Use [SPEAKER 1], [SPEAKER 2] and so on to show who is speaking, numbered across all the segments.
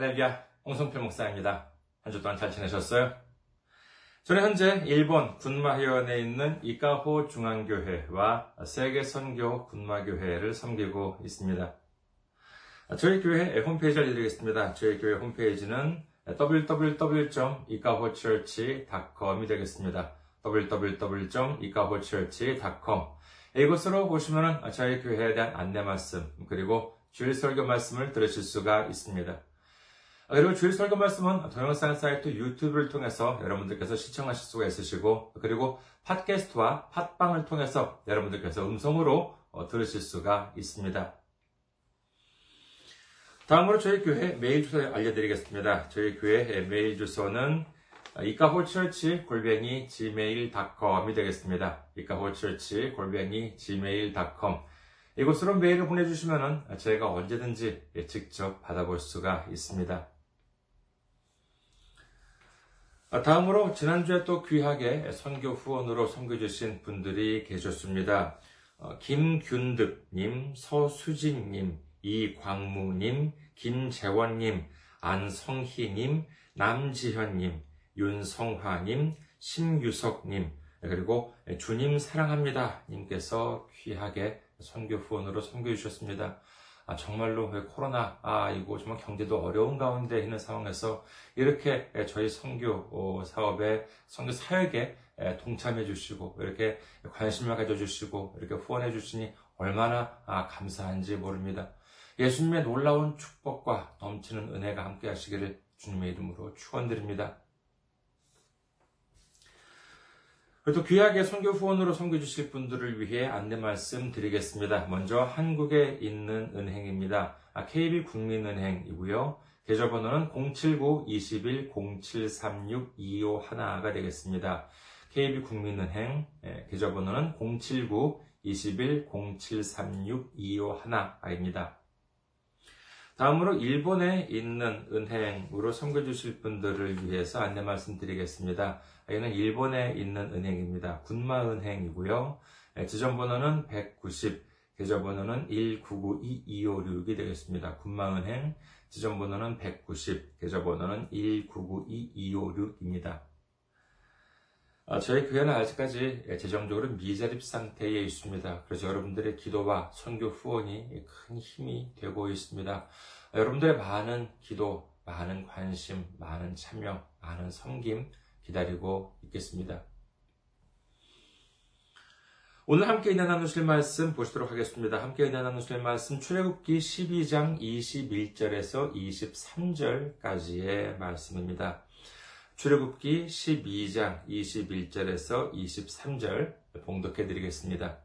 [SPEAKER 1] 할렐루야, 홍성표 목사입니다. 한 주 동안 잘 지내셨어요? 저는 현재 일본 군마회원에 있는 이카호 중앙교회와 세계선교 군마교회를 섬기고 있습니다. 저희 교회 홈페이지를 알려드리겠습니다. 저희 교회 홈페이지는 www.ikahochurch.com이 되겠습니다. www.ikahochurch.com 이곳으로 보시면 저희 교회에 대한 안내 말씀 그리고 주일 설교 말씀을 들으실 수가 있습니다. 그리고 아, 주일 설교 말씀은 동영상 사이트 유튜브를 통해서 여러분들께서 시청하실 수가 있으시고 그리고 팟캐스트와 팟빵을 통해서 여러분들께서 음성으로 어, 들으실 수가 있습니다. 다음으로 저희 교회 메일 주소 알려드리겠습니다. 저희 교회 메일 주소는 이카홀처치 골뱅이 gmail.com이 되겠습니다. 이카홀처치 골뱅이 gmail.com 이곳으로 메일을 보내주시면 제가 언제든지 직접 받아볼 수가 있습니다. 아, 다음으로 지난주에 또 귀하게 선교 후원으로 섬겨주신 분들이 계셨습니다. 어, 김균득님, 서수진님, 이광무님, 김재원님, 안성희님, 남지현님, 윤성화님, 심유석님, 네, 그리고 주님 사랑합니다 님께서 귀하게 선교 후원으로 섬겨주셨습니다. 아, 정말로 코로나 아 이거 정말 경제도 어려운 가운데 있는 상황에서 이렇게 저희 선교 어, 사업에 선교 사역에 동참해 주시고 이렇게 관심을 가져 주시고 이렇게 후원해 주시니 얼마나 아, 감사한지 모릅니다. 예수님의 놀라운 축복과 넘치는 은혜가 함께 하시기를 주님의 이름으로 축원드립니다. 그래도 귀하게 선교 후원으로 섬겨주실 분들을 위해 안내 말씀 드리겠습니다. 먼저 한국에 있는 은행입니다. KB 아, 국민은행이고요. 계좌번호는 079-21-0736-251가 되겠습니다. KB 국민은행 예, 계좌번호는 079-21-0736-251입니다. 다음으로 일본에 있는 은행으로 섬겨주실 분들을 위해서 안내 말씀드리겠습니다. 여기는 일본에 있는 은행입니다. 군마은행이고요. 네, 지점번호는 190, 계좌번호는 1992256이 되겠습니다. 군마은행, 지점번호는 190, 계좌번호는 1992256입니다. 아, 저희 교회는 아직까지 예, 재정적으로 미자립 상태에 있습니다. 그래서 여러분들의 기도와 선교 후원이 큰 힘이 되고 있습니다. 여러분들의 많은 기도, 많은 관심, 많은 참여, 많은 섬김, 기다리고 있겠습니다. 오늘 함께 인혜 나누실 말씀 보시도록 하겠습니다. 함께 인혜 나누실 말씀 출애굽기 12장 21절에서 23절까지의 말씀입니다. 출애굽기 12장 21절에서 23절 봉독해 드리겠습니다.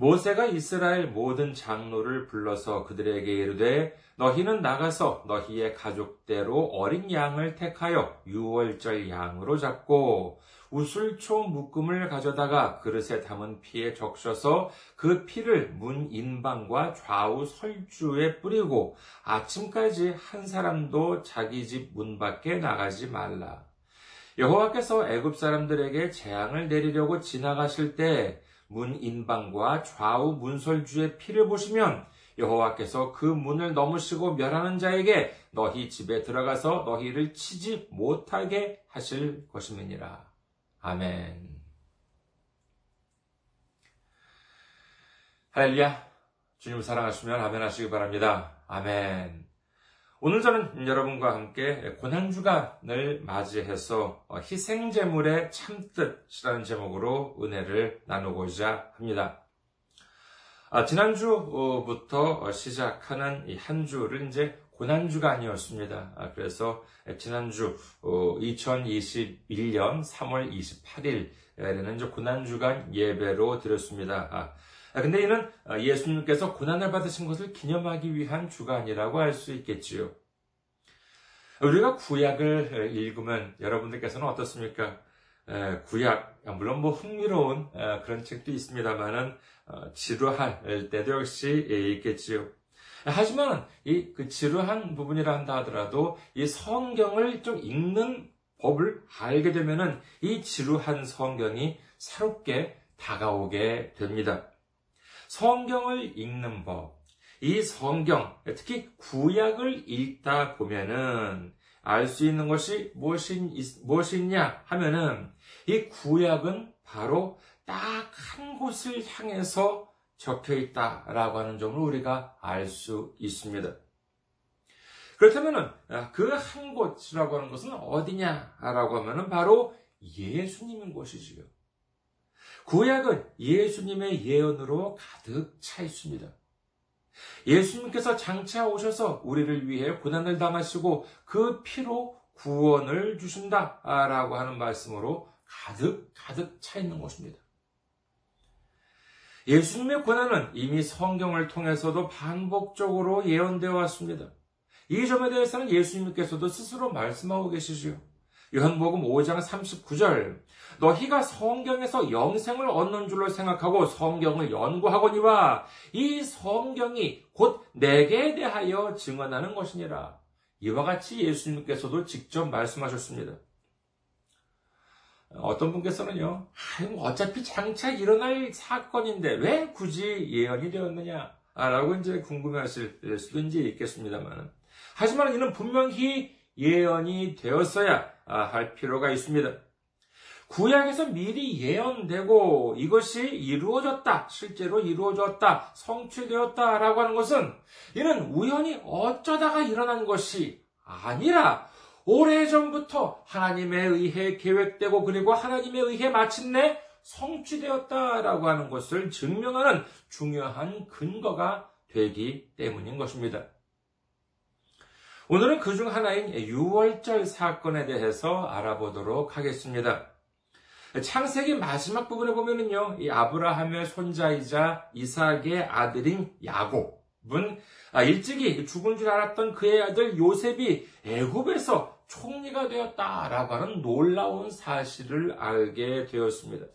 [SPEAKER 1] 모세가 이스라엘 모든 장로를 불러서 그들에게 이르되 너희는 나가서 너희의 가족대로 어린 양을 택하여 유월절 양으로 잡고 우슬초 묶음을 가져다가 그릇에 담은 피에 적셔서 그 피를 문 인방과 좌우 설주에 뿌리고 아침까지 한 사람도 자기 집 문 밖에 나가지 말라. 여호와께서 애굽 사람들에게 재앙을 내리려고 지나가실 때 문인방과 좌우 문설주의 피를 보시면 여호와께서 그 문을 넘으시고 멸하는 자에게 너희 집에 들어가서 너희를 치지 못하게 하실 것임이니라. 아멘. 할렐루야. 주님 사랑하시면 아멘 하시기 바랍니다. 아멘. 오늘 저는 여러분과 함께 고난주간을 맞이해서 어, 희생제물의 참뜻이라는 제목으로 은혜를 나누고자 합니다. 아, 지난주부터 어, 시작하는 이한 주를 이제 고난주간이었습니다. 아, 그래서 지난주 2021년 3월 28일에는 이제 고난주간 예배로 드렸습니다. 아, 아 근데 이는 아, 예수님께서 고난을 받으신 것을 기념하기 위한 주간이라고 할 수 있겠지요. 우리가 구약을 읽으면 여러분들께서는 어떻습니까? 구약 아, 물론 뭐 흥미로운 그런 책도 있습니다만은 어, 지루할 때도 역시 있겠지요. 하지만 이 그 지루한 부분이라 한다 하더라도 이 성경을 좀 읽는 법을 알게 되면은 이 지루한 성경이 새롭게 다가오게 됩니다. 성경을 읽는 법, 이 성경, 특히 구약을 읽다 보면은 알 수 있는 것이 무엇이 무엇이냐 하면은 이 구약은 바로 딱 한 곳을 향해서 적혀 있다라고 하는 점을 우리가 알 수 있습니다. 그렇다면은 아, 그한 곳이라고 하는 것은 어디냐라고 하면은 바로 예수님인 곳이지요. 구약은 예수님의 예언으로 가득 차 있습니다. 예수님께서 장차 오셔서 우리를 위해 고난을 당하시고 그 피로 구원을 주신다. 라고 하는 말씀으로 가득, 가득 차 있는 것입니다. 예수님의 고난은 이미 성경을 통해서도 반복적으로 예언되어 왔습니다. 이 점에 대해서는 예수님께서도 스스로 말씀하고 계시지요. 요한복음 5장 39절 너희가 성경에서 영생을 얻는 줄로 생각하고 성경을 연구하거니와 이 성경이 곧 내게 대하여 증언하는 것이니라. 이와 같이 예수님께서도 직접 말씀하셨습니다. 어떤 분께서는요, 아유, 뭐 어차피 장차 일어날 사건인데 왜 굳이 예언이 되었느냐? 라고 이제 궁금해 하실 수도 이제 있겠습니다만. 하지만 이는 분명히 예언이 되었어야 아, 할 필요가 있습니다. 구약에서 미리 예언되고 이것이 이루어졌다, 실제로 이루어졌다, 성취되었다 라고 하는 것은 이는 우연히 어쩌다가 일어난 것이 아니라 오래전부터 하나님에 의해 계획되고 그리고 하나님에 의해 마침내 성취되었다라고 하는 것을 증명하는 중요한 근거가 되기 때문인 것입니다. 오늘은 그 중 하나인 6월절 사건에 대해서 알아보도록 하겠습니다. 창세기 마지막 부분에 보면은요, 이 아브라함의 손자이자 이삭의 아들인 야곱은 아, 일찍이 죽은 줄 알았던 그의 아들 요셉이 애굽에서 총리가 되었다라고 하는 놀라운 사실을 알게 되었습니다.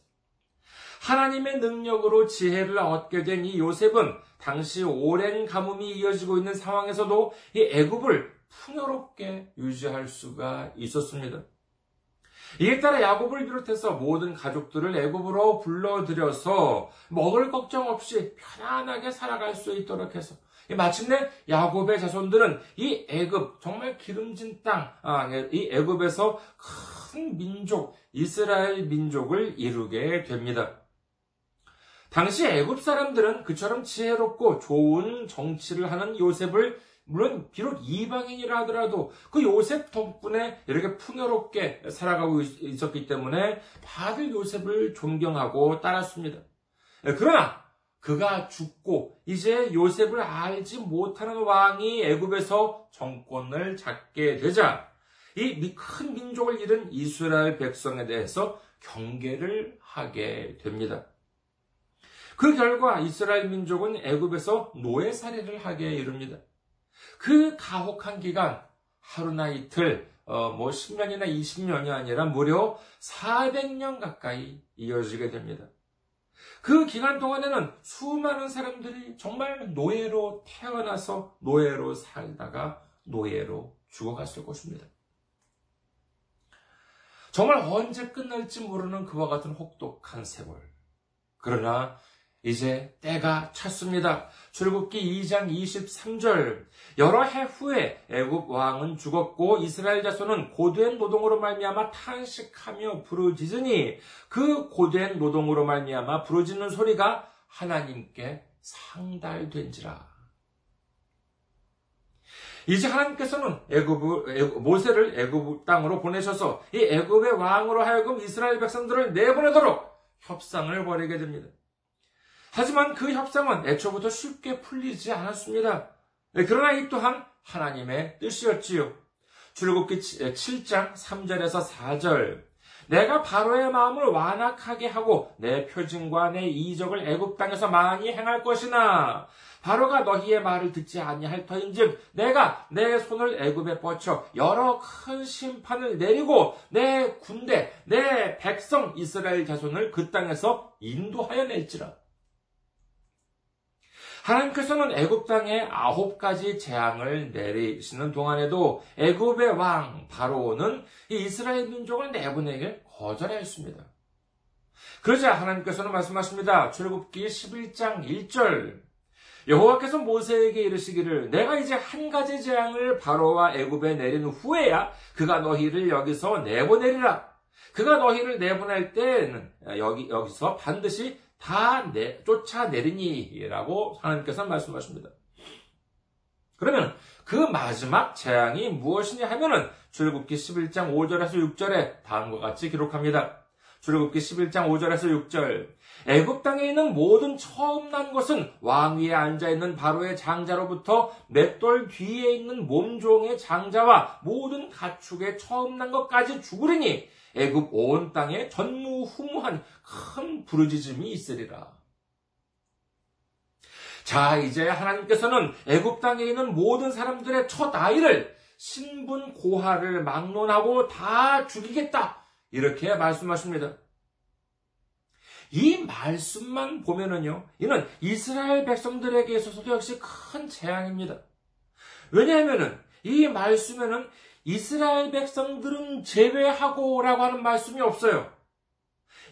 [SPEAKER 1] 하나님의 능력으로 지혜를 얻게 된 이 요셉은 당시 오랜 가뭄이 이어지고 있는 상황에서도 이 애굽을 풍요롭게 유지할 수가 있었습니다. 이에 따라 야곱을 비롯해서 모든 가족들을 애굽으로 불러들여서 먹을 걱정 없이 편안하게 살아갈 수 있도록 해서 마침내 야곱의 자손들은 이 애굽 정말 기름진 땅이 아, 예, 애굽에서 큰 민족 이스라엘 민족을 이루게 됩니다. 당시 애굽 사람들은 그처럼 지혜롭고 좋은 정치를 하는 요셉을 물론 비록 이방인이라 하더라도 그 요셉 덕분에 이렇게 풍요롭게 살아가고 있었기 때문에 다들 요셉을 존경하고 따랐습니다. 예, 그러나 그가 죽고 이제 요셉을 알지 못하는 왕이 애굽에서 정권을 잡게 되자 이 큰 민족을 잃은 이스라엘 백성에 대해서 경계를 하게 됩니다. 그 결과 이스라엘 민족은 애굽에서 노예 살해를 하게 이릅니다. 그 가혹한 기간 하루나 이틀 어, 뭐 10년이나 20년이 아니라 무려 400년 가까이 이어지게 됩니다. 그 기간 동안에는 수많은 사람들이 정말 노예로 태어나서 노예로 살다가 노예로 죽어갔을 것입니다. 정말 언제 끝날지 모르는 그와 같은 혹독한 세월. 그러나 이제 때가 찼습니다. 출국기 2장 23절 여러 해 후에 애굽 왕은 죽었고 이스라엘 자손은 고된 노동으로 말미암아 탄식하며 부르짖으니 그 고된 노동으로 말미암아 부르짖는 소리가 하나님께 상달된지라 이제 하나님께서는 애굽 애국, 모세를 애굽 땅으로 보내셔서 이 애굽의 왕으로 하여금 이스라엘 백성들을 내보내도록 협상을 벌이게 됩니다. 하지만 그 협상은 애초부터 쉽게 풀리지 않았습니다. 네, 그러나 이 또한 하나님의 뜻이었지요. 출국기 7장 3절에서 4절. 내가 바로의 마음을 완악하게 하고 내 표징과 내 이적을 애굽 땅에서 많이 행할 것이나 바로가 너희의 말을 듣지 아니할 터인즉 내가 내 손을 애굽에 뻗쳐 여러 큰 심판을 내리고 내 군대 내 백성 이스라엘 자손을 그 땅에서 인도하여 낼지라 하나님께서는 애굽 땅에 아홉 가지 재앙을 내리시는 동안에도 애굽의 왕 바로는 이 이스라엘 민족을 내보내길 거절하였습니다. 그러자 하나님께서는 말씀하십니다. 출애굽기 11장 1절 여호와께서 모세에게 이르시기를 내가 이제 한 가지 재앙을 바로와 애굽에 내린 후에야 그가 너희를 여기서 내보내리라. 그가 너희를 내보낼 때에는 여기 여기서 반드시 다 내, 쫓아내리니라고 하나님께서 말씀하십니다. 그러면 그 마지막 재앙이 무엇이냐 하면은 출애굽기 11장 5절에서 6절에 다음과 같이 기록합니다. 출애굽기 11장 5절에서 6절 애굽 땅에 있는 모든 처음 난 것은 왕 위에 앉아 있는 바로의 장자로부터 맷돌 뒤에 있는 몸종의 장자와 모든 가축의 처음 난 것까지 죽으리니 애굽 온 땅에 전무후무한 큰 부르짖음이 있으리라. 자, 이제 하나님께서는 애굽 땅에 있는 모든 사람들의 첫 아이를 신분 고하를 막론하고 다 죽이겠다. 이렇게 말씀하십니다. 이 말씀만 보면은요, 이는 이스라엘 백성들에게 있어서도 역시 큰 재앙입니다. 왜냐하면은, 이 말씀에는 이스라엘 백성들은 제외하고라고 하는 말씀이 없어요.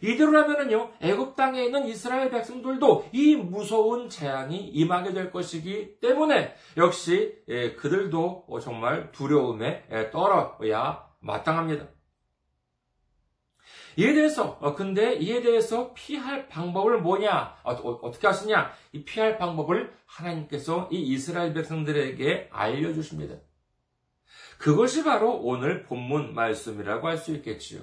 [SPEAKER 1] 이대로라면요 애굽 땅에 있는 이스라엘 백성들도 이 무서운 재앙이 임하게 될 것이기 때문에 역시 예, 그들도 정말 두려움에 예, 떨어야 마땅합니다. 이에 대해서 어, 근데 이에 대해서 피할 방법을 뭐냐 어, 어, 어떻게 하시냐 이 피할 방법을 하나님께서 이 이스라엘 백성들에게 알려주십니다. 그것이 바로 오늘 본문 말씀이라고 할 수 있겠지요.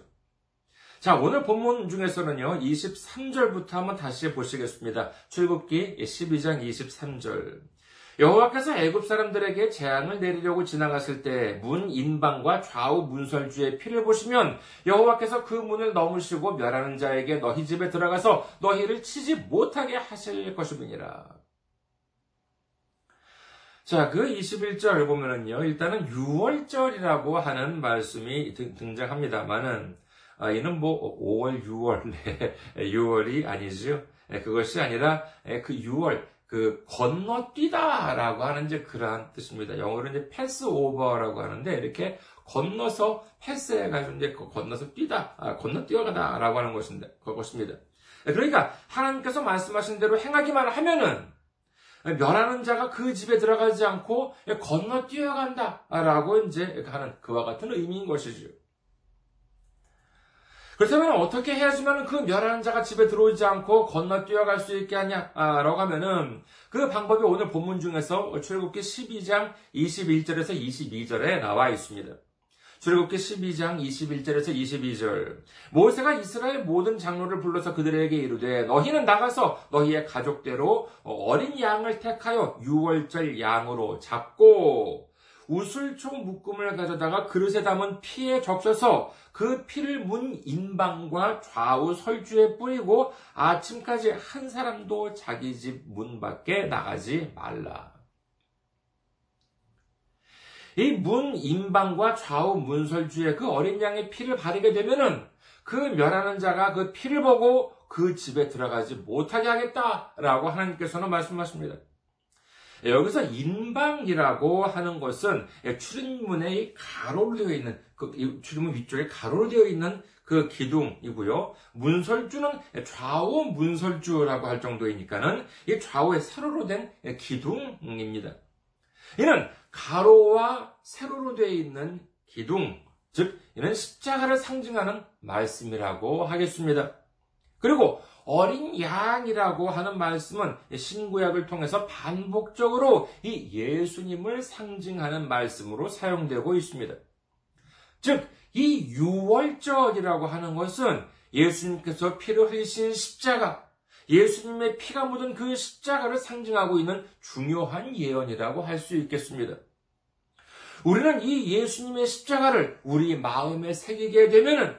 [SPEAKER 1] 자, 오늘 본문 중에서는요, 23절부터 한번 다시 보시겠습니다. 출국기 12장 23절. 여호와께서 애굽 사람들에게 재앙을 내리려고 지나갔을 때 문 인방과 좌우 문설주의 피를 보시면 여호와께서 그 문을 넘으시고 멸하는 자에게 너희 집에 들어가서 너희를 치지 못하게 하실 것이니라. 자, 그 21절 을 보면은요, 일단은 6월절이라고 하는 말씀이 등장합니다만은, 아, 이는 뭐 5월, 6월, 6월이 아니죠. 그것이 아니라 예, 그 6월, 그 건너뛰다라고 하는 이제 그러한 뜻입니다. 영어로 이제 패스 오버라고 하는데 이렇게 건너서 패스해가지고 이제 건너서 뛰다, 아, 건너 뛰어가다라고 하는 것인데 그것입니다. 예, 그러니까 하나님께서 말씀하신 대로 행하기만 하면은 멸하는 자가 그 집에 들어가지 않고 건너 뛰어간다. 라고 이제 가는 그와 같은 의미인 것이죠. 그렇다면 어떻게 해야지만 그 멸하는 자가 집에 들어오지 않고 건너 뛰어갈 수 있게 하냐? 아, 라고 하면은 그 방법이 오늘 본문 중에서 출국기 12장 21절에서 22절에 나와 있습니다. 출애굽기 12장 21절에서 22절. 모세가 이스라엘 모든 장로를 불러서 그들에게 이르되 너희는 나가서 너희의 가족대로 어린 양을 택하여 유월절 양으로 잡고 우슬총 묶음을 가져다가 그릇에 담은 피에 적셔서 그 피를 문 인방과 좌우 설주에 뿌리고 아침까지 한 사람도 자기 집 문 밖에 나가지 말라. 이 문인방과 좌우 문설주의 그 어린 양의 피를 바르게 되면은 그 멸하는 자가 그 피를 보고 그 집에 들어가지 못하게 하겠다라고 하나님께서는 말씀하십니다. 여기서 인방이라고 하는 것은 예, 출입문의 가로로 되어 있는 그 출입문 위쪽에 가로로 되어 있는 그 기둥이고요. 문설주는 예, 좌우 문설주라고 할 정도이니까는 이 좌우에 세로로 된 예, 기둥입니다. 이는 가로와 세로로 되어 있는 기둥, 즉 이는 십자가를 상징하는 말씀이라고 하겠습니다. 그리고 어린 양이라고 하는 말씀은 신구약을 통해서 반복적으로 이 예수님을 상징하는 말씀으로 사용되고 있습니다. 즉, 이 유월절이라고 하는 것은 예수님께서 피를 흘리신 십자가, 예수님의 피가 묻은 그 십자가를 상징하고 있는 중요한 예언이라고 할 수 있겠습니다. 우리는 이 예수님의 십자가를 우리 마음에 새기게 되면은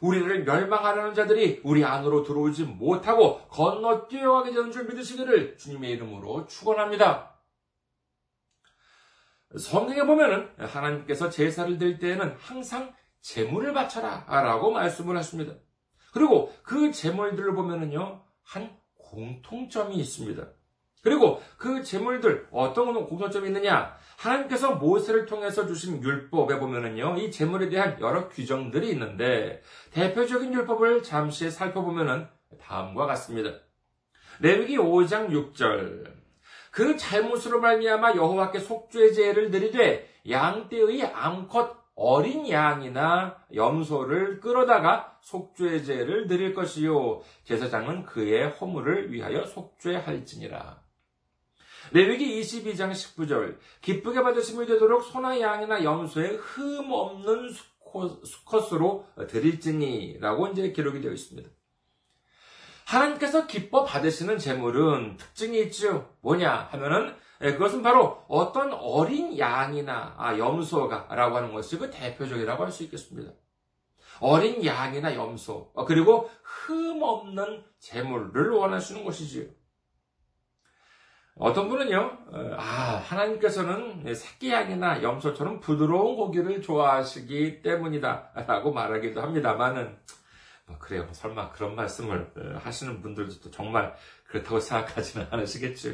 [SPEAKER 1] 우리를 멸망하려는 자들이 우리 안으로 들어오지 못하고 건너 뛰어가게 되는 줄 믿으시기를 주님의 이름으로 축원합니다. 성경에 보면은 하나님께서 제사를 드릴 때에는 항상 제물을 바쳐라라고 말씀을 하십니다. 그리고 그 제물들을 보면은요 한 공통점이 있습니다. 그리고 그 재물들 어떤 공통점이 있느냐? 하나님께서 모세를 통해서 주신 율법에 보면은요, 이 재물에 대한 여러 규정들이 있는데 대표적인 율법을 잠시 살펴보면은 다음과 같습니다. 레위기 5장 6절 그 잘못으로 말미암아 여호와께 속죄 제를 드리되 양 떼의 암컷 어린 양이나 염소를 끌어다가 속죄제를 드릴 것이요 제사장은 그의 허물을 위하여 속죄할지니라. 레위기 22장 19절 기쁘게 받으심을 되도록 소나 양이나 염소의 흠 없는 수컷으로 드릴지니라고 이제 기록이 되어 있습니다. 하나님께서 기뻐 받으시는 제물은 특징이 있죠. 뭐냐 하면은 그것은 바로 어떤 어린 양이나 아, 염소가라고 하는 것이 그 대표적이라고 할 수 있겠습니다. 어린 양이나 염소, 어, 그리고 흠 없는 재물을 원하시는 것이지요. 어떤 분은요, 어, 아, 하나님께서는 새끼양이나 염소처럼 부드러운 고기를 좋아하시기 때문이다. 라고 말하기도 합니다만은, 뭐 그래요. 설마 그런 말씀을 어, 하시는 분들도 정말 그렇다고 생각하지는 않으시겠죠.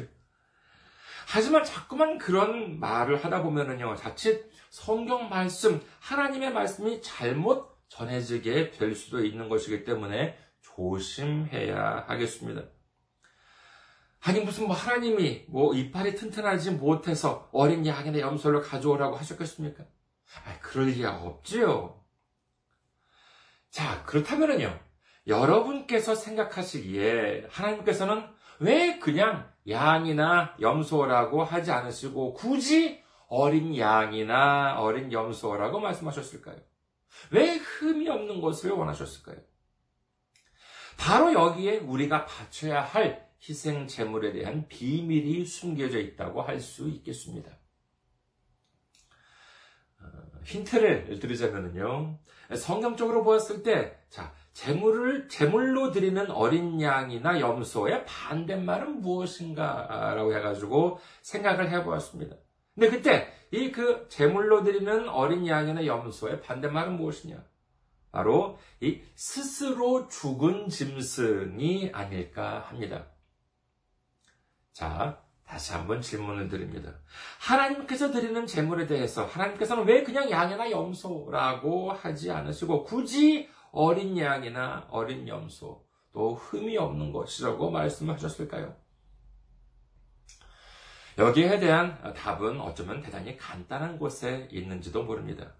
[SPEAKER 1] 하지만 자꾸만 그런 말을 하다 보면은요, 자칫 성경 말씀, 하나님의 말씀이 잘못 전해지게 될 수도 있는 것이기 때문에 조심해야 하겠습니다. 하긴 무슨 뭐 하나님이 뭐 이빨이 튼튼하지 못해서 어린 양이나 염소를 가져오라고 하셨겠습니까? 아, 그럴 리가 없지요. 자, 그렇다면은요. 여러분께서 생각하시기에 하나님께서는 왜 그냥 양이나 염소라고 하지 않으시고 굳이 어린 양이나 어린 염소라고 말씀하셨을까요? 왜 흠이 없는 것을 원하셨을까요? 바로 여기에 우리가 바쳐야 할 희생 제물에 대한 비밀이 숨겨져 있다고 할 수 있겠습니다. 어, 힌트를 드리자면요. 성경적으로 보았을 때, 자, 재물을, 재물로 드리는 어린 양이나 염소의 반대말은 무엇인가라고 해가지고 생각을 해보았습니다. 근데 그때 이그 제물로 드리는 어린 양이나 염소의 반대말은 무엇이냐? 바로 이 스스로 죽은 짐승이 아닐까 합니다. 자, 다시 한번 질문을 드립니다. 하나님께서 드리는 제물에 대해서 하나님께서는 왜 그냥 양이나 염소라고 하지 않으시고 굳이 어린 양이나 어린 염소 또 흠이 없는 것이라고 말씀하셨을까요? 여기에 대한 답은 어쩌면 대단히 간단한 곳에 있는지도 모릅니다.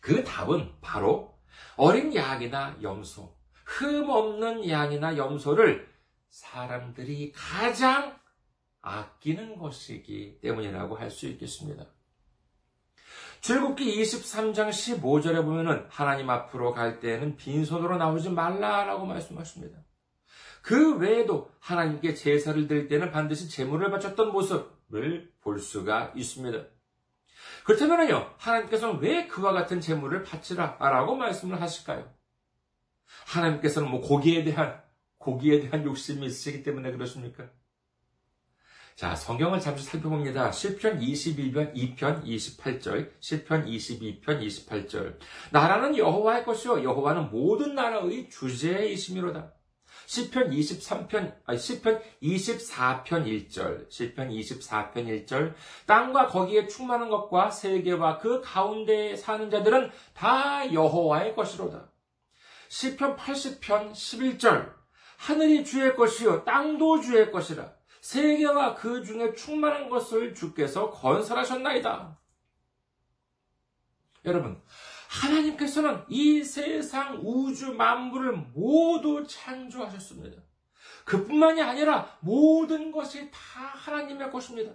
[SPEAKER 1] 그 답은 바로 어린 양이나 염소, 흠 없는 양이나 염소를 사람들이 가장 아끼는 것이기 때문이라고 할 수 있겠습니다. 출국기 23장 15절에 보면은 하나님 앞으로 갈 때에는 빈손으로 나오지 말라라고 말씀하십니다. 그 외에도 하나님께 제사를 드릴 때는 반드시 제물을 바쳤던 모습을 볼 수가 있습니다. 그렇다면요, 하나님께서는 왜 그와 같은 제물을 바치라 라고 말씀을 하실까요? 하나님께서는 뭐 고기에 대한, 고기에 대한 욕심이 있으시기 때문에 그렇습니까? 자, 성경을 잠시 살펴봅니다. 10편 22편, 2편 28절, 10편 22편 28절. 나라는 여호와의 것이요. 여호와는 모든 나라의 주제이심이로다. 시편 23편, 아니, 1편 24편 1절, 시편 24편 1절, 땅과 거기에 충만한 것과 세계와 그 가운데 사는 자들은 다 여호와의 것이로다. 1편 80편 11절, 하늘이 주의 것이요, 땅도 주의 것이라. 세계와 그 중에 충만한 것을 주께서 건설하셨나이다. 여러분, 하나님께서는 이 세상 우주 만물을 모두 창조하셨습니다. 그뿐만이 아니라 모든 것이 다 하나님의 것입니다.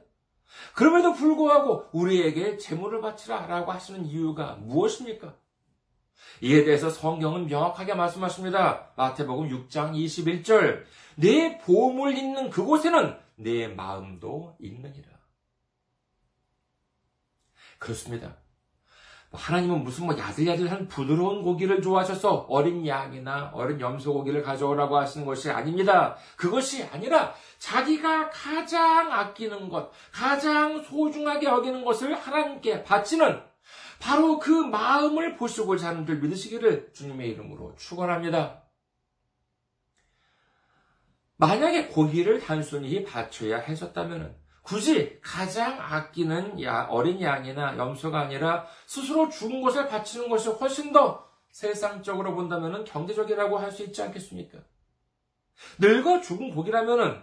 [SPEAKER 1] 그럼에도 불구하고 우리에게 재물을 바치라 라고 하시는 이유가 무엇입니까? 이에 대해서 성경은 명확하게 말씀하십니다. 마태복음 6장 21절. 내 보물 있는 그곳에는 내 마음도 있느니라. 그렇습니다. 하나님은 무슨 뭐 야들야들한 부드러운 고기를 좋아하셔서 어린 양이나 어린 염소 고기를 가져오라고 하시는 것이 아닙니다. 그것이 아니라 자기가 가장 아끼는 것, 가장 소중하게 여기는 것을 하나님께 바치는 바로 그 마음을 보시고자 하는 줄 믿으시기를 주님의 이름으로 축원합니다. 만약에 고기를 단순히 바쳐야 했었다면 굳이 가장 아끼는 어린 양이나 염소가 아니라 스스로 죽은 것을 바치는 것이 훨씬 더 세상적으로 본다면 경제적이라고 할 수 있지 않겠습니까? 늙어 죽은 고기라면은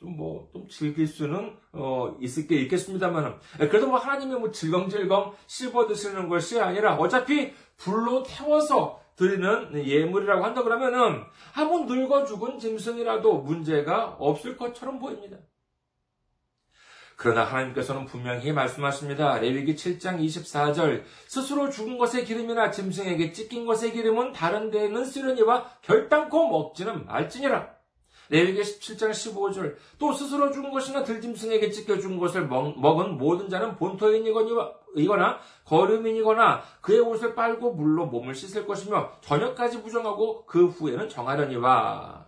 [SPEAKER 1] 좀 뭐, 좀 즐길 수는, 어, 있을 게 있겠습니다만은. 예, 그래도 뭐 하나님이 뭐 질겅질겅 씹어 드시는 것이 아니라 어차피 불로 태워서 드리는 예물이라고 한다 그러면은, 한번 늙어 죽은 짐승이라도 문제가 없을 것처럼 보입니다. 그러나 하나님께서는 분명히 말씀하십니다. 레위기 7장 24절 스스로 죽은 것의 기름이나 짐승에게 찢긴 것의 기름은 다른 데에는 쓰려니와 결단코 먹지는 말지니라. 레위기 17장 15절 또 스스로 죽은 것이나 들짐승에게 찢겨 죽은 것을 먹, 은 모든 자는 본토인이거나 거름인이거나 그의 옷을 빨고 물로 몸을 씻을 것이며 저녁까지 부정하고 그 후에는 정하려니와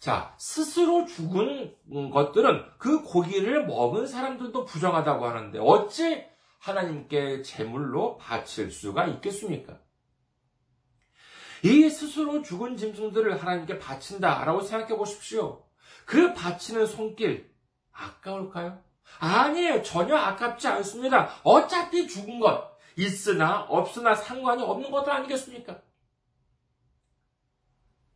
[SPEAKER 1] 자, 스스로 죽은 것들은 그 고기를 먹은 사람들도 부정하다고 하는데 어찌 하나님께 제물로 바칠 수가 있겠습니까? 이 스스로 죽은 짐승들을 하나님께 바친다라고 생각해 보십시오. 그 바치는 손길 아까울까요? 아니에요. 전혀 아깝지 않습니다. 어차피 죽은 것 있으나 없으나 상관이 없는 것들 아니겠습니까?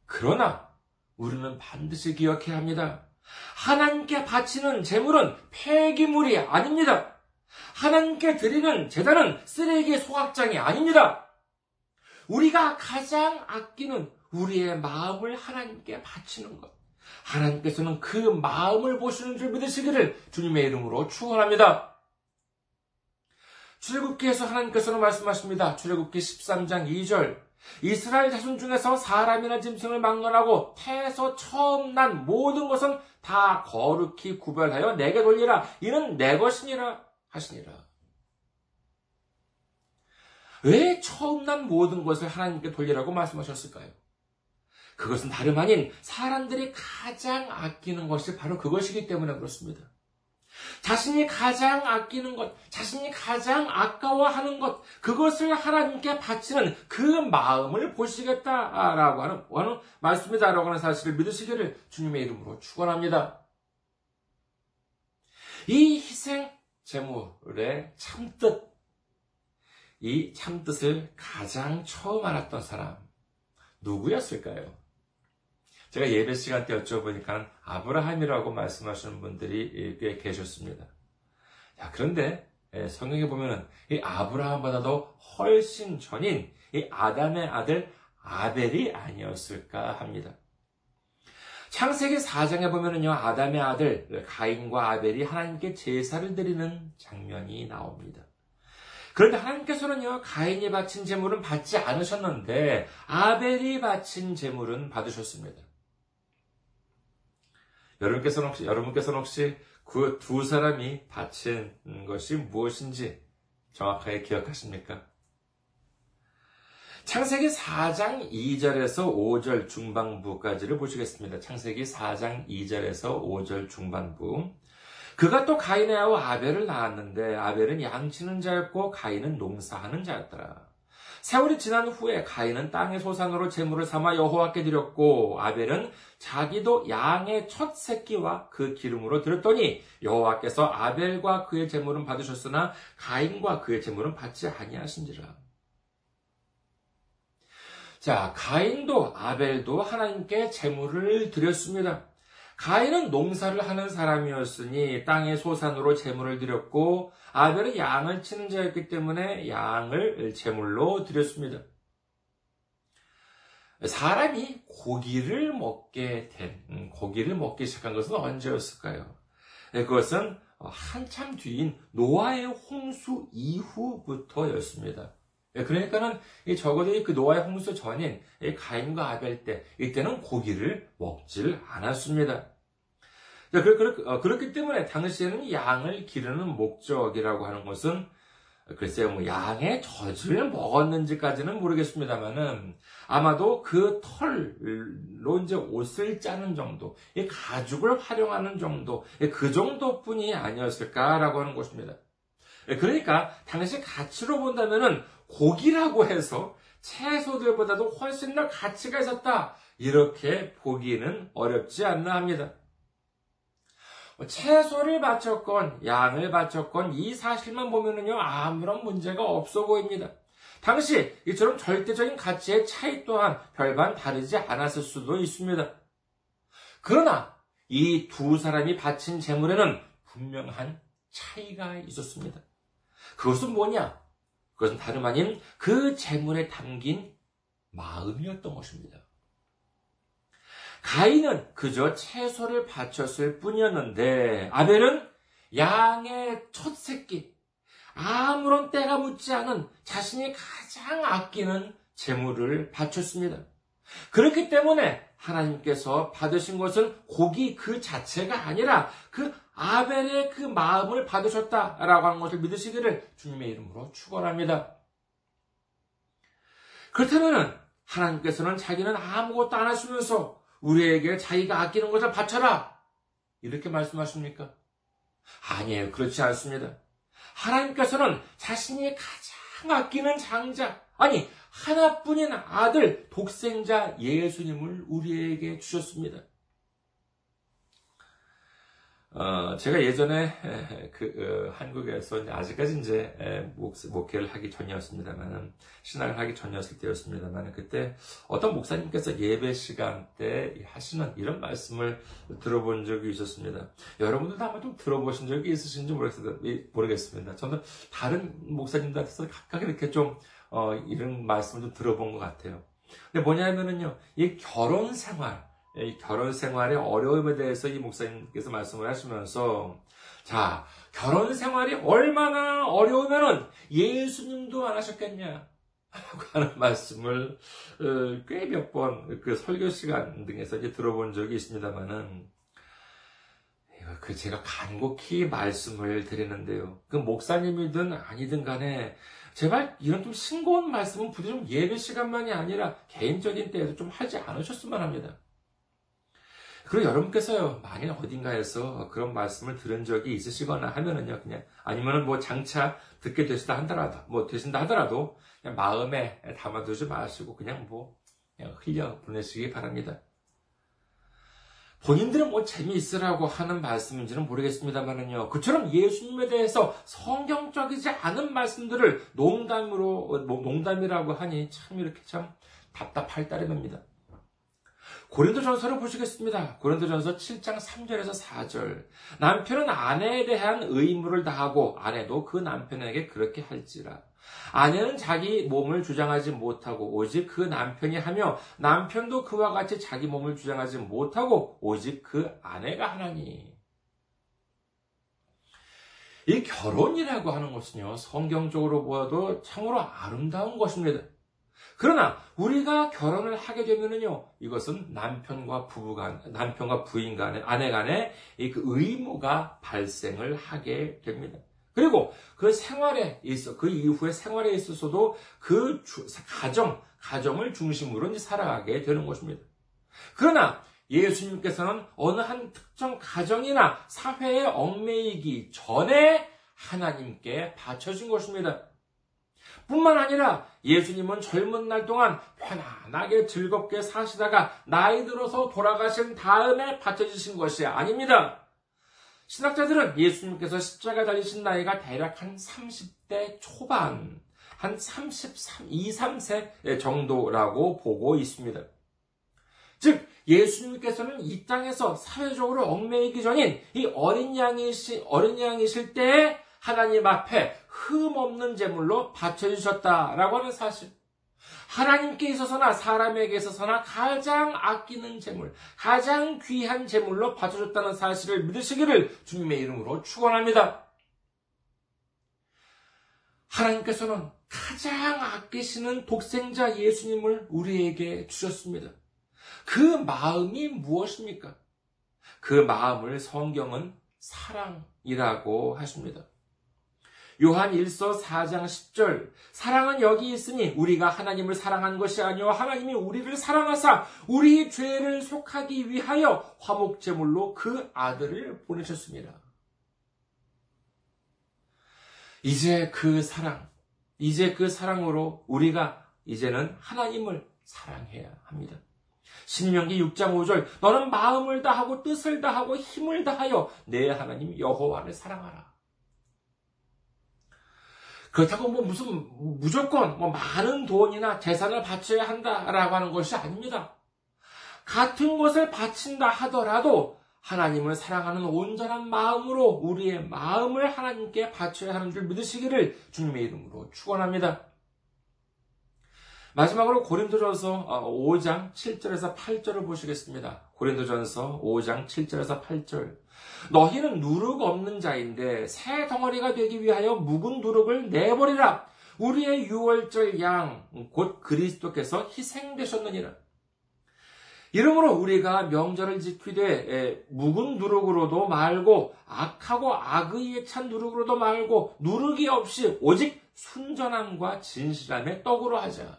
[SPEAKER 1] 그러나 우리는 반드시 기억해야 합니다. 하나님께 바치는 재물은 폐기물이 아닙니다. 하나님께 드리는 재단은 쓰레기 소각장이 아닙니다. 우리가 가장 아끼는 우리의 마음을 하나님께 바치는 것. 하나님께서는 그 마음을 보시는 줄 믿으시기를 주님의 이름으로 축원합니다. 출애굽기에서 하나님께서는 말씀하십니다. 출애굽기 13장 2절 이스라엘 자손 중에서 사람이나 짐승을 막론하고 태에서 처음 난 모든 것은 다 거룩히 구별하여 내게 돌리라. 이는 내 것이니라 하시니라. 왜 처음 난 모든 것을 하나님께 돌리라고 말씀하셨을까요? 그것은 다름 아닌 사람들이 가장 아끼는 것이 바로 그것이기 때문에 그렇습니다. 자신이 가장 아끼는 것, 자신이 가장 아까워하는 것, 그것을 하나님께 바치는 그 마음을 보시겠다라고 하는, 하는 말씀이다라고 하는 사실을 믿으시기를 주님의 이름으로 축원합니다. 이 희생 제물의 참뜻, 이 참뜻을 가장 처음 알았던 사람 누구였을까요? 제가 예배 시간 때 여쭤보니까 아브라함이라고 말씀하시는 분들이 예, 꽤 계셨습니다. 자, 그런데 예, 성경에 보면은 이 아브라함보다도 훨씬 전인 이 아담의 아들 아벨이 아니었을까 합니다. 창세기 4장에 보면은요, 아담의 아들 가인과 아벨이 하나님께 제사를 드리는 장면이 나옵니다. 그런데 하나님께서는요, 가인이 바친 제물은 받지 않으셨는데, 아벨이 바친 제물은 받으셨습니다. 여러분께서는 혹시, 여러분께서는 혹시 그 두 사람이 바친 것이 무엇인지 정확하게 기억하십니까? 창세기 4장 2절에서 5절 중반부까지를 보시겠습니다. 창세기 4장 2절에서 5절 중반부. 그가 또 가인의 아우 아벨을 낳았는데 아벨은 양치는 자였고 가인은 농사하는 자였더라. 세월이 지난 후에 가인은 땅의 소산으로 재물을 삼아 여호와께 드렸고 아벨은 자기도 양의 첫 새끼와 그 기름으로 드렸더니 여호와께서 아벨과 그의 재물은 받으셨으나 가인과 그의 재물은 받지 아니하신지라. 자, 가인도 아벨도 하나님께 재물을 드렸습니다. 가인은 농사를 하는 사람이었으니 땅의 소산으로 제물을 드렸고 아벨은 양을 치는 자였기 때문에 양을 제물로 드렸습니다. 사람이 고기를 먹게 된 음, 고기를 먹기 시작한 것은 언제였을까요? 네, 그것은 한참 뒤인 노아의 홍수 이후부터였습니다. 예, 그러니까는 이 적어도 그 노아의 홍수 전인 가인과 아벨 때 이때는 고기를 먹질 않았습니다. 그, 어, 그렇기 때문에 당시에는 양을 기르는 목적이라고 하는 것은 글쎄요, 뭐 양의 젖을 먹었는지까지는 모르겠습니다만은 아마도 그 털로 이제 옷을 짜는 정도, 가죽을 활용하는 정도, 예, 그 정도뿐이 아니었을까라고 하는 것입니다. 예, 그러니까 당시 가치로 본다면은 고기라고 해서 채소들보다도 훨씬 더 가치가 있었다. 이렇게 보기는 어렵지 않나 합니다. 뭐 채소를 바쳤건 양을 바쳤건 이 사실만 보면은요 아무런 문제가 없어 보입니다. 당시 이처럼 절대적인 가치의 차이 또한 별반 다르지 않았을 수도 있습니다. 그러나 이 두 사람이 바친 재물에는 분명한 차이가 있었습니다. 그것은 뭐냐? 그것은 다름 아닌 그 재물에 담긴 마음이었던 것입니다. 가인은 그저 채소를 바쳤을 뿐이었는데 아벨은 양의 첫 새끼 아무런 때가 묻지 않은 자신이 가장 아끼는 재물을 바쳤습니다. 그렇기 때문에 하나님께서 받으신 것은 고기 그 자체가 아니라 그 아벨의 그 마음을 받으셨다라고 하는 것을 믿으시기를 주님의 이름으로 축원합니다. 그렇다면 하나님께서는 자기는 아무것도 안 하시면서 우리에게 자기가 아끼는 것을 바쳐라 이렇게 말씀하십니까? 아니에요. 그렇지 않습니다. 하나님께서는 자신이 가장 아끼는 장자, 아니, 하나뿐인 아들 독생자 예수님을 우리에게 주셨습니다. 어, 제가 예전에 그, 어, 한국에서 아직까지 이제 목, 목회를 하기 전이었습니다만 신앙을 하기 전이었을 때였습니다만 그때 어떤 목사님께서 예배 시간 때 하시는 이런 말씀을 들어본 적이 있었습니다. 여러분들도 아마 좀 들어보신 적이 있으신지 모르겠습니다. 저는 다른 목사님들한테서 각각 이렇게 좀 어, 이런 말씀을 좀 들어본 것 같아요. 근데 뭐냐면은요, 이 결혼 생활, 이 결혼 생활의 어려움에 대해서 이 목사님께서 말씀을 하시면서, 자, 결혼 생활이 얼마나 어려우면은 예수님도 안 하셨겠냐. 라고 하는 말씀을 어, 꽤몇 번 그 설교 시간 등에서 이제 들어본 적이 있습니다만은 그 제가 간곡히 말씀을 드리는데요. 그 목사님이든 아니든 간에 제발 이런 좀 싱거운 말씀은 부디 좀 예배 시간만이 아니라 개인적인 때에도 좀 하지 않으셨으면 합니다. 그리고 여러분께서요, 만일 어딘가에서 그런 말씀을 들은 적이 있으시거나 하면은요, 그냥, 아니면은 뭐 장차 듣게 되시다 하더라도, 뭐 되신다 하더라도, 마음에 담아두지 마시고, 그냥 뭐, 그냥 흘려 보내시기 바랍니다. 본인들은 뭐 재미있으라고 하는 말씀인지는 모르겠습니다만은요. 그처럼 예수님에 대해서 성경적이지 않은 말씀들을 농담으로, 농담이라고 하니 참 이렇게 참 답답할 따름입니다. 고린도전서를 보시겠습니다. 고린도전서 7장 3절에서 4절. 남편은 아내에 대한 의무를 다하고 아내도 그 남편에게 그렇게 할지라. 아내는 자기 몸을 주장하지 못하고 오직 그 남편이 하며 남편도 그와 같이 자기 몸을 주장하지 못하고 오직 그 아내가 하나니. 이 결혼이라고 하는 것은요, 성경적으로 보아도 참으로 아름다운 것입니다. 그러나 우리가 결혼을 하게 되면은요, 이것은 남편과 부부간, 남편과 부인 간의 아내 간의 그 의무가 발생을 하게 됩니다. 그리고 그 생활에 있어 그 이후의 생활에 있어서도 그 주, 가정 가정을 중심으로 이제 살아가게 되는 것입니다. 그러나 예수님께서는 어느 한 특정 가정이나 사회에 얽매이기 전에 하나님께 바쳐진 것입니다. 뿐만 아니라 예수님은 젊은 날 동안 편안하게 즐겁게 사시다가 나이 들어서 돌아가신 다음에 바쳐지신 것이 아닙니다. 신학자들은 예수님께서 십자가에 달리신 나이가 대략 한 30대 초반, 한 33, 2, 3세 정도라고 보고 있습니다. 즉, 예수님께서는 이 땅에서 사회적으로 얽매이기 전인 이 어린 양이시, 어린 양이실 때에 하나님 앞에 흠 없는 제물로 바쳐주셨다라고 하는 사실. 하나님께 있어서나 사람에게 있어서나 가장 아끼는 재물, 가장 귀한 재물로 바쳐줬다는 사실을 믿으시기를 주님의 이름으로 축원합니다. 하나님께서는 가장 아끼시는 독생자 예수님을 우리에게 주셨습니다. 그 마음이 무엇입니까? 그 마음을 성경은 사랑이라고 하십니다. 요한 1서 4장 10절 사랑은 여기 있으니 우리가 하나님을 사랑한 것이 아니요 하나님이 우리를 사랑하사 우리 죄를 속하기 위하여 화목 제물로 그 아들을 보내셨습니다. 이제 그 사랑 이제 그 사랑으로 우리가 이제는 하나님을 사랑해야 합니다. 신명기 6장 5절 너는 마음을 다하고 뜻을 다하고 힘을 다하여 내 하나님 여호와를 사랑하라. 그렇다고 뭐 무슨 무조건 뭐 많은 돈이나 재산을 바쳐야 한다라고 하는 것이 아닙니다. 같은 것을 바친다 하더라도 하나님을 사랑하는 온전한 마음으로 우리의 마음을 하나님께 바쳐야 하는 줄 믿으시기를 주님의 이름으로 축원합니다. 마지막으로 고린도전서 5장 어, 7절에서 8절을 보시겠습니다. 고린도전서 5장 7절에서 8절 너희는 누룩 없는 자인데 새 덩어리가 되기 위하여 묵은 누룩을 내버리라. 우리의 유월절 양 곧 그리스도께서 희생되셨느니라. 이름으로 우리가 명절을 지키되 묵은 누룩으로도 말고 악하고 악의에 찬 누룩으로도 말고 누룩이 없이 오직 순전함과 진실함의 떡으로 하자.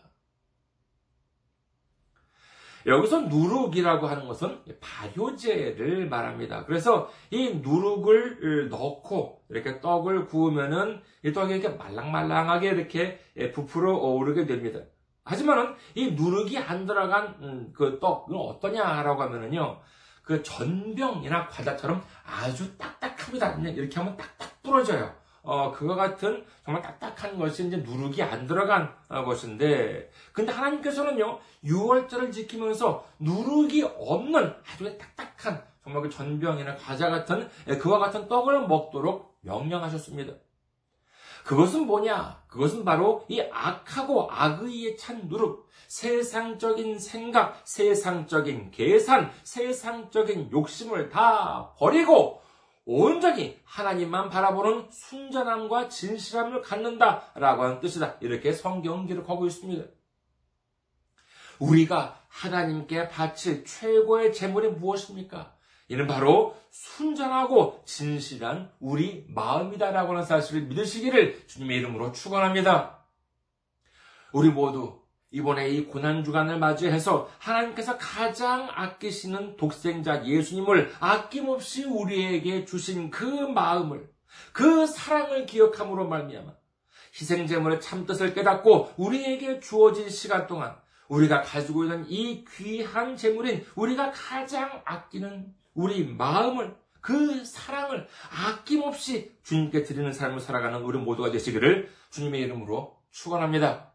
[SPEAKER 1] 여기서 누룩이라고 하는 것은 발효제를 말합니다. 그래서 이 누룩을 어, 넣고 이렇게 떡을 구우면은 이 떡이 이렇게 말랑말랑하게 이렇게 예, 부풀어 오르게 됩니다. 하지만은 이 누룩이 안 들어간 음, 그 떡은 어떠냐라고 하면은요. 그 전병이나 과자처럼 아주 딱딱합니다. 이렇게 하면 딱딱 부러져요. 어, 그와 같은 정말 딱딱한 것이 이제 누룩이 안 들어간 어, 것인데, 근데 하나님께서는요, 6월절을 지키면서 누룩이 없는 아주 딱딱한 정말 그 전병이나 과자 같은 예, 그와 같은 떡을 먹도록 명령하셨습니다. 그것은 뭐냐? 그것은 바로 이 악하고 악의에 찬 누룩, 세상적인 생각, 세상적인 계산, 세상적인 욕심을 다 버리고 온전히 하나님만 바라보는 순전함과 진실함을 갖는다라고 하는 뜻이다. 이렇게 성경 기록하고 있습니다. 우리가 하나님께 바칠 최고의 재물이 무엇입니까? 이는 바로 순전하고 진실한 우리 마음이다라고 하는 사실을 믿으시기를 주님의 이름으로 축원합니다. 우리 모두 이번에 이 고난주간을 맞이해서 하나님께서 가장 아끼시는 독생자 예수님을 아낌없이 우리에게 주신 그 마음을, 그 사랑을 기억함으로 말미암아 희생제물의 참뜻을 깨닫고 우리에게 주어진 시간 동안 우리가 가지고 있는 이 귀한 재물인 우리가 가장 아끼는 우리 마음을 그 사랑을 아낌없이 주님께 드리는 삶을 살아가는 우리 모두가 되시기를 주님의 이름으로 축원합니다.